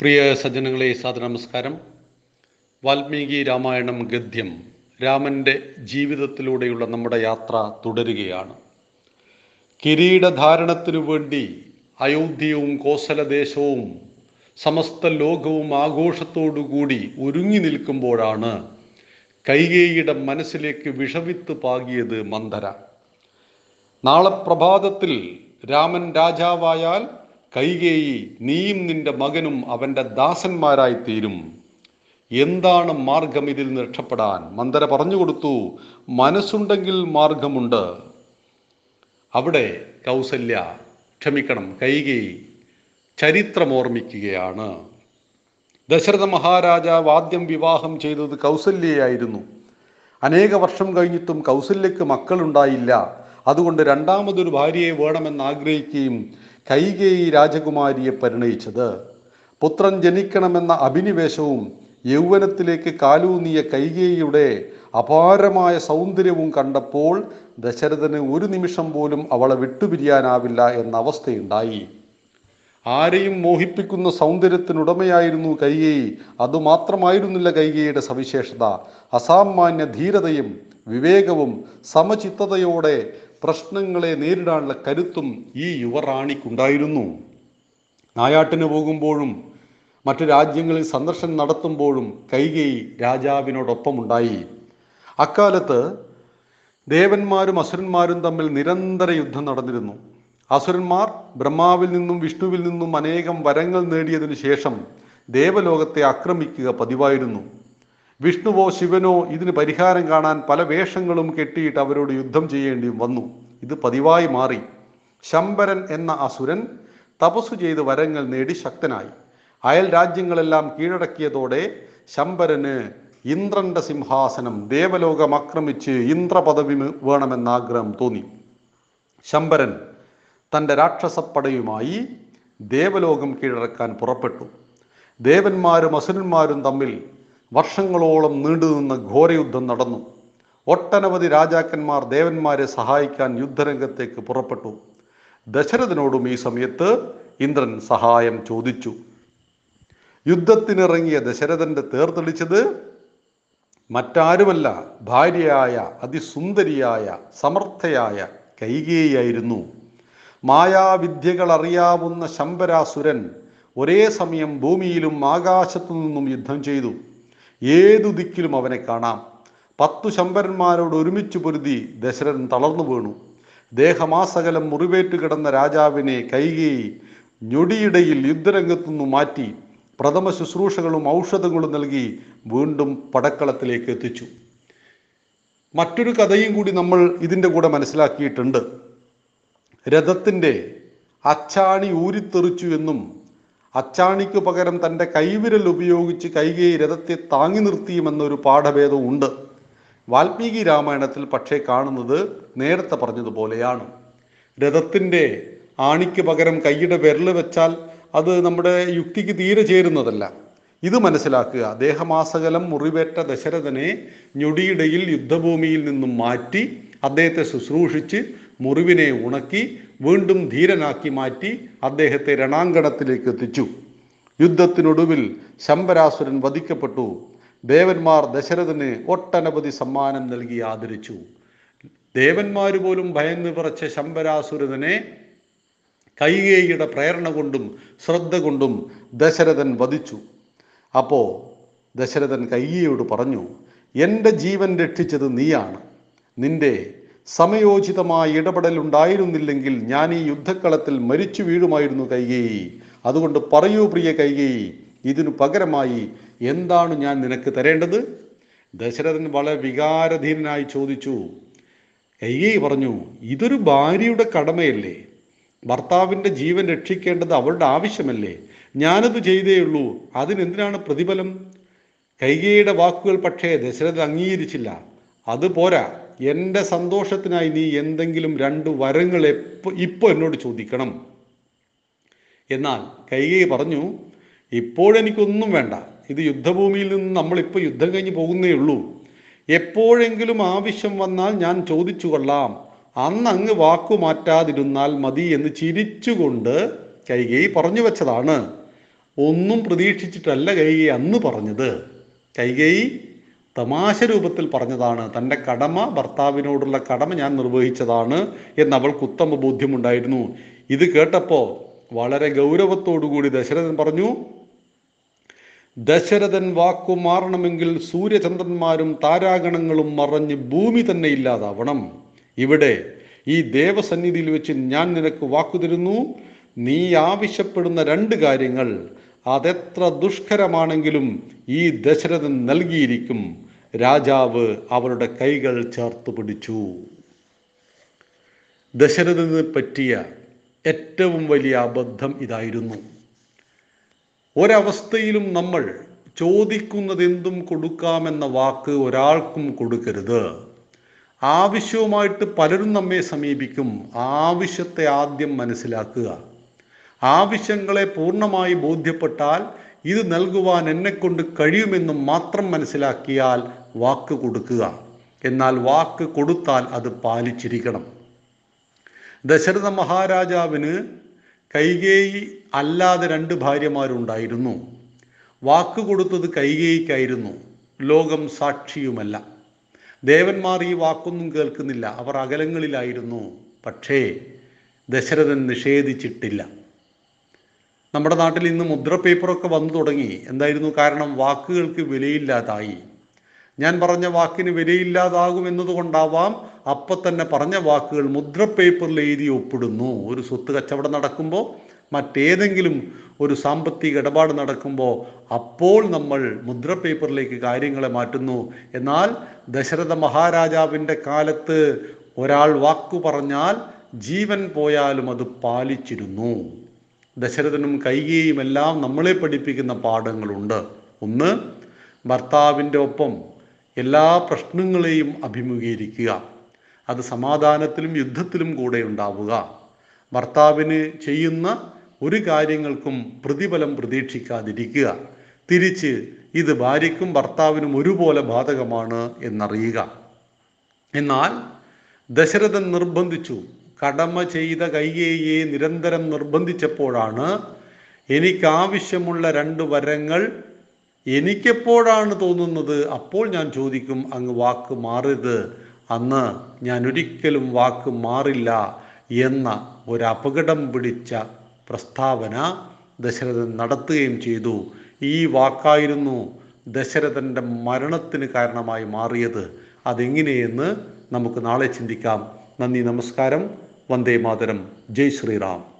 പ്രിയ സജ്ജനങ്ങളെ സാദര നമസ്കാരം വാൽമീകി രാമായണം ഗദ്യം രാമന്റെ ജീവിതത്തിലൂടെയുള്ള നമ്മുടെ യാത്ര തുടരുകയാണ്. കിരീടധാരണത്തിനു വേണ്ടി അയോധ്യയും കോസലദേശവും സമസ്ത ലോകവും ആഘോഷത്തോടുകൂടി ഒരുങ്ങി നിൽക്കുമ്പോഴാണ് കൈകേയിയുടെ മനസ്സിലേക്ക് വിഷവിത്ത് പാകിയത് മന്ദര. നാളെ പ്രഭാതത്തിൽ രാമൻ രാജാവായാൽ കൈകേയി നീയും നിന്റെ മകനും അവന്റെ ദാസന്മാരായി തീരും. എന്താണ് മാർഗം ഇതിൽ നിന്ന് രക്ഷപ്പെടാൻ? മന്ദര പറഞ്ഞു കൊടുത്തു മനസ്സുണ്ടെങ്കിൽ മാർഗമുണ്ട്. അവിടെ കൗസല്യ ക്ഷമിക്കണം കൈകേയി ചരിത്രം ഓർമ്മിക്കുകയാണ് ദശരഥ മഹാരാജാവ് ആദ്യം വിവാഹം ചെയ്തത് കൗസല്യയായിരുന്നു. അനേക വർഷം കഴിഞ്ഞിട്ടും കൗസല്യക്ക് മക്കളുണ്ടായില്ല. അതുകൊണ്ട് രണ്ടാമതൊരു ഭാര്യയെ വേണമെന്ന് ആഗ്രഹിക്കുകയും കൈകേയി രാജകുമാരിയെ പരിണയിച്ചത്. പുത്രൻ ജനിക്കണമെന്ന അഭിനിവേശവും യൗവനത്തിലേക്ക് കാലൂന്നിയ കൈകേയിയുടെ അപാരമായ സൗന്ദര്യവും കണ്ടപ്പോൾ ദശരഥന് ഒരു നിമിഷം പോലും അവളെ വിട്ടുപിരിയാനാവില്ല എന്ന അവസ്ഥയുണ്ടായി. ആരെയും മോഹിപ്പിക്കുന്ന സൗന്ദര്യത്തിനുടമയായിരുന്നു കൈകേയി. അതുമാത്രമായിരുന്നില്ല കൈകേയിയുടെ സവിശേഷത. അസാമാന്യ ധീരതയും വിവേകവും സമചിത്തതയോടെ പ്രശ്നങ്ങളെ നേരിടാനുള്ള കരുത്തും ഈ യുവറാണിക്കുണ്ടായിരുന്നു. നായാട്ടിന് പോകുമ്പോഴും മറ്റു രാജ്യങ്ങളിൽ സന്ദർശനം നടത്തുമ്പോഴും കൈകേയി രാജാവിനോടൊപ്പമുണ്ടായി. അക്കാലത്ത് ദേവന്മാരും അസുരന്മാരും തമ്മിൽ നിരന്തര യുദ്ധം നടന്നിരുന്നു. അസുരന്മാർ ബ്രഹ്മാവിൽ നിന്നും വിഷ്ണുവിൽ നിന്നും അനേകം വരങ്ങൾ നേടിയതിനു ശേഷം ദേവലോകത്തെ ആക്രമിക്കുക പതിവായിരുന്നു. വിഷ്ണുവോ ശിവനോ ഇതിന് പരിഹാരം കാണാൻ പല വേഷങ്ങളും കെട്ടിയിട്ട് അവരോട് യുദ്ധം ചെയ്യേണ്ടി വന്നു. ഇത് പതിവായി മാറി. ശമ്പരൻ എന്ന അസുരൻ തപസ്സു ചെയ്ത് വരങ്ങൾ നേടി ശക്തനായി. അയൽ രാജ്യങ്ങളെല്ലാം കീഴടക്കിയതോടെ ശമ്പരന് ഇന്ദ്രന്റെ സിംഹാസനം ദേവലോകം ആക്രമിച്ച് ഇന്ദ്രപദവി വേണമെന്ന ആഗ്രഹം തോന്നി. ശമ്പരൻ തന്റെ രാക്ഷസപ്പടയുമായി ദേവലോകം കീഴടക്കാൻ പുറപ്പെട്ടു. ദേവന്മാരും അസുരന്മാരും തമ്മിൽ വർഷങ്ങളോളം നീണ്ടുനിന്ന ഘോരയുദ്ധം നടന്നു. ഒട്ടനവധി രാജാക്കന്മാർ ദേവന്മാരെ സഹായിക്കാൻ യുദ്ധരംഗത്തേക്ക് പുറപ്പെട്ടു. ദശരഥനോടും ഈ സമയത്ത് ഇന്ദ്രൻ സഹായം ചോദിച്ചു. യുദ്ധത്തിനിറങ്ങിയ ദശരഥന്റെ തേർത്തെളിച്ചത് മറ്റാരുമല്ല ഭാര്യയായ അതിസുന്ദരിയായ സമർത്ഥയായ കൈകേയായിരുന്നു മായാവിദ്യകൾ അറിയാവുന്ന ശമ്പരാസുരൻ ഒരേ സമയം ഭൂമിയിലും ആകാശത്തു നിന്നും യുദ്ധം ചെയ്തു. ഏതു ദിക്കിലും അവനെ കാണാം. പത്തു ശമ്പരന്മാരോട് ഒരുമിച്ച് പൊരുതി ദശരഥൻ തളർന്നു വീണു. ദേഹമാസകലം മുറിവേറ്റ് കിടന്ന രാജാവിനെ കൈകേയി ഞൊടിയിടയിൽ യുദ്ധരംഗത്തുനിന്നു മാറ്റി പ്രഥമ ശുശ്രൂഷകളും ഔഷധങ്ങളും നൽകി വീണ്ടും പടക്കളത്തിലേക്ക് എത്തിച്ചു. മറ്റൊരു കഥയും കൂടി നമ്മൾ ഇതിന്റെ കൂടെ മനസ്സിലാക്കിയിട്ടുണ്ട്. രഥത്തിന്റെ അച്ചാണി ഊരിത്തെറിച്ചു എന്നും അച്ചാണിക്ക് പകരം തന്റെ കൈവിരൽ ഉപയോഗിച്ച് കൈകേയി രഥത്തെ താങ്ങി നിർത്തിയുമെന്നൊരു പാഠഭേദവും ഉണ്ട്. വാൽമീകി രാമായണത്തിൽ പക്ഷേ കാണുന്നത് നേരത്തെ പറഞ്ഞതുപോലെയാണ്. രഥത്തിന്റെ ആണിക്ക് പകരം കൈയുടെ വിരൽ വെച്ചാൽ അത് നമ്മുടെ യുക്തിക്ക് തീരെ ചേരുന്നതല്ല. ഇത് മനസ്സിലാക്കുക ദേഹമാസകലം മുറിവേറ്റ ദശരഥനെ ഞൊടിയിടയിൽ യുദ്ധഭൂമിയിൽ നിന്നും മാറ്റി അദ്ദേഹത്തെ ശുശ്രൂഷിച്ച് മുറിവിനെ ഉണക്കി വീണ്ടും ധീരനാക്കി മാറ്റി അദ്ദേഹത്തെ രണാങ്കണത്തിലേക്ക് എത്തിച്ചു. യുദ്ധത്തിനൊടുവിൽ ശമ്പരാസുരൻ വധിക്കപ്പെട്ടു. ദേവന്മാർ ദശരഥന് ഒട്ടനവധി സമ്മാനം നൽകി ആദരിച്ചു. ദേവന്മാർ പോലും ഭയന്ന് പറച്ച ശമ്പരാസുരനെ കൈകേയിയുടെ പ്രേരണ കൊണ്ടും ശ്രദ്ധ കൊണ്ടും ദശരഥൻ വധിച്ചു. അപ്പോൾ ദശരഥൻ കൈകേയോട് പറഞ്ഞു എന്റെ ജീവൻ രക്ഷിച്ചത് നീയാണ്. നിന്റെ സമയോചിതമായ ഇടപെടൽ ഉണ്ടായിരുന്നില്ലെങ്കിൽ ഞാൻ ഈ യുദ്ധക്കളത്തിൽ മരിച്ചു വീഴുമായിരുന്നു കൈകേയി അതുകൊണ്ട് പറയൂ പ്രിയ കൈകേയി ഇതിനു പകരമായി എന്താണ് ഞാൻ നിനക്ക് തരേണ്ടത്? ദശരഥൻ വളരെ വികാരധീനനായി ചോദിച്ചു. കൈകേയി പറഞ്ഞു ഇതൊരു ഭാര്യയുടെ കടമയല്ലേ? ഭർത്താവിന്റെ ജീവൻ രക്ഷിക്കേണ്ടത് അവളുടെ ആവശ്യമല്ലേ? ഞാനത് ചെയ്തേയുള്ളൂ അതിനെന്തിനാണ് പ്രതിഫലം? കൈകേയിയുടെ വാക്കുകൾ പക്ഷേ ദശരഥൻ അംഗീകരിച്ചില്ല. അത് പോരാ. എന്റെ സന്തോഷത്തിനായി നീ എന്തെങ്കിലും രണ്ട് വരങ്ങൾ എപ്പോ ഇപ്പോൾ എന്നോട് ചോദിക്കണം. എന്നാൽ കൈകൈ പറഞ്ഞു ഇപ്പോഴെനിക്കൊന്നും വേണ്ട. ഇത് യുദ്ധഭൂമിയിൽ നിന്ന് നമ്മളിപ്പോൾ യുദ്ധം കഴിഞ്ഞ് പോകുന്നേ ഉള്ളൂ. എപ്പോഴെങ്കിലും ആവശ്യം വന്നാൽ ഞാൻ ചോദിച്ചു കൊള്ളാം. അന്ന് അങ്ങ് വാക്കു മാറ്റാതിരുന്നാൽ മതി എന്ന് ചിരിച്ചുകൊണ്ട് കൈകൈ പറഞ്ഞു വെച്ചതാണ്. ഒന്നും പ്രതീക്ഷിച്ചിട്ടല്ല കൈകൈ അന്ന് പറഞ്ഞത്. കൈകേയി തമാശ രൂപത്തിൽ പറഞ്ഞതാണ് തന്റെ കടമ ഭർത്താവിനോടുള്ള കടമ ഞാൻ നിർവഹിച്ചതാണ് എന്ന് അവൾക്ക് ഉത്തമ ബോധ്യമുണ്ടായിരുന്നു. ഇത് കേട്ടപ്പോൾ വളരെ ഗൗരവത്തോടുകൂടി ദശരഥൻ പറഞ്ഞു ദശരഥൻ വാക്കു മാറണമെങ്കിൽ സൂര്യചന്ദ്രന്മാരും താരാഗണങ്ങളും മറഞ്ഞ് ഭൂമി തന്നെ ഇല്ലാതാവണം. ഇവിടെ ഈ ദേവസന്നിധിയിൽ വെച്ച് ഞാൻ നിനക്ക് വാക്കു തരുന്നു. നീ ആവശ്യപ്പെടുന്ന രണ്ട് കാര്യങ്ങൾ അതെത്ര ദുഷ്കരമാണെങ്കിലും ഈ ദശരഥൻ നൽകിയിരിക്കും. രാജാവ് അവരുടെ കൈകൾ ചേർത്ത് പിടിച്ചു. ദശരഥന് പറ്റിയ ഏറ്റവും വലിയ അബദ്ധം ഇതായിരുന്നു. ഒരവസ്ഥയിലും നമ്മൾ ചോദിക്കുന്നത് എന്തും കൊടുക്കാമെന്ന വാക്ക് ഒരാൾക്കും കൊടുക്കരുത്. ആവശ്യവുമായിട്ട് പലരും നമ്മെ സമീപിക്കും. ആവശ്യത്തെ ആദ്യം മനസ്സിലാക്കുക. ആവശ്യങ്ങളെ പൂർണമായി ബോധ്യപ്പെട്ടാൽ ഇത് നൽകുവാൻ എന്നെക്കൊണ്ട് കഴിയുമെന്നും മാത്രം മനസ്സിലാക്കിയാൽ വാക്ക് കൊടുക്കുക. എന്നാൽ വാക്ക് കൊടുത്താൽ അത് പാലിച്ചിരിക്കണം. ദശരഥ മഹാരാജാവിന് കൈകേയി അല്ലാതെ രണ്ട് ഭാര്യമാരുണ്ടായിരുന്നു. വാക്ക് കൊടുത്തത് കൈകേയിക്കായിരുന്നു. ലോകം സാക്ഷിയുമല്ല. ദേവന്മാർ ഈ വാക്കൊന്നും കേൾക്കുന്നില്ല. അവർ അകലങ്ങളിലായിരുന്നു. പക്ഷേ ദശരഥൻ നിഷേധിച്ചിട്ടില്ല. നമ്മുടെ നാട്ടിൽ ഇന്ന് മുദ്ര പേപ്പറൊക്കെ വന്നു തുടങ്ങി. എന്തായിരുന്നു കാരണം? വാക്കുകൾക്ക് വിലയില്ലാതായി. ഞാൻ പറഞ്ഞ വാക്കിന് വിലയില്ലാതാകും എന്നതുകൊണ്ടാവാം അപ്പൊ തന്നെ പറഞ്ഞ വാക്കുകൾ മുദ്ര പേപ്പറിൽ എഴുതി ഒപ്പിടുന്നു. ഒരു സ്വത്ത് കച്ചവടം നടക്കുമ്പോൾ മറ്റേതെങ്കിലും ഒരു സാമ്പത്തിക ഇടപാട് നടക്കുമ്പോൾ അപ്പോൾ നമ്മൾ മുദ്ര പേപ്പറിലേക്ക് കാര്യങ്ങളെ മാറ്റുന്നു. എന്നാൽ ദശരഥ മഹാരാജാവിന്റെ കാലത്ത് ഒരാൾ വാക്കു പറഞ്ഞാൽ ജീവൻ പോയാലും അത് പാലിച്ചിരുന്നു. ദശരഥനും കൈകേയും എല്ലാം നമ്മളെ പഠിപ്പിക്കുന്ന പാഠങ്ങളുണ്ട്. ഒന്ന് ഭർത്താവിന്റെ ഒപ്പം എല്ലാ പ്രശ്നങ്ങളെയും അഭിമുഖീകരിക്കുക. അത് സമാധാനത്തിലും യുദ്ധത്തിലും കൂടെ ഉണ്ടാവുക. ഭർത്താവിന് ചെയ്യുന്ന ഒരു കാര്യങ്ങൾക്കും പ്രതിഫലം പ്രതീക്ഷിക്കാതിരിക്കുക. തിരിച്ച് ഇത് ഭാര്യയ്ക്കും ഭർത്താവിനും ഒരുപോലെ ബാധകമാണ് എന്നറിയുക. എന്നാൽ ദശരഥൻ നിർബന്ധിച്ചു. കടമ ചെയ്ത കൈകേയെ നിരന്തരം നിർബന്ധിച്ചപ്പോഴാണ് എനിക്കാവശ്യമുള്ള രണ്ട് വരങ്ങൾ എനിക്കെപ്പോഴാണ് തോന്നുന്നത്? അപ്പോൾ ഞാൻ ചോദിക്കും അങ്ങ് വാക്ക് മാറരുത്. അന്ന് ഞാൻ ഒരിക്കലും വാക്ക് മാറില്ല എന്ന ഒരു അപകടം പിടിച്ച പ്രസ്താവന ദശരഥൻ നടത്തുകയും ചെയ്തു. ഈ വാക്കായിരുന്നു ദശരഥന്റെ മരണത്തിന് കാരണമായി മാറിയത്. അതെങ്ങനെയെന്ന് നമുക്ക് നാളെ ചിന്തിക്കാം. നന്ദി നമസ്കാരം. വന്ദേ മാതരം. ജയ് ശ്രീറാം.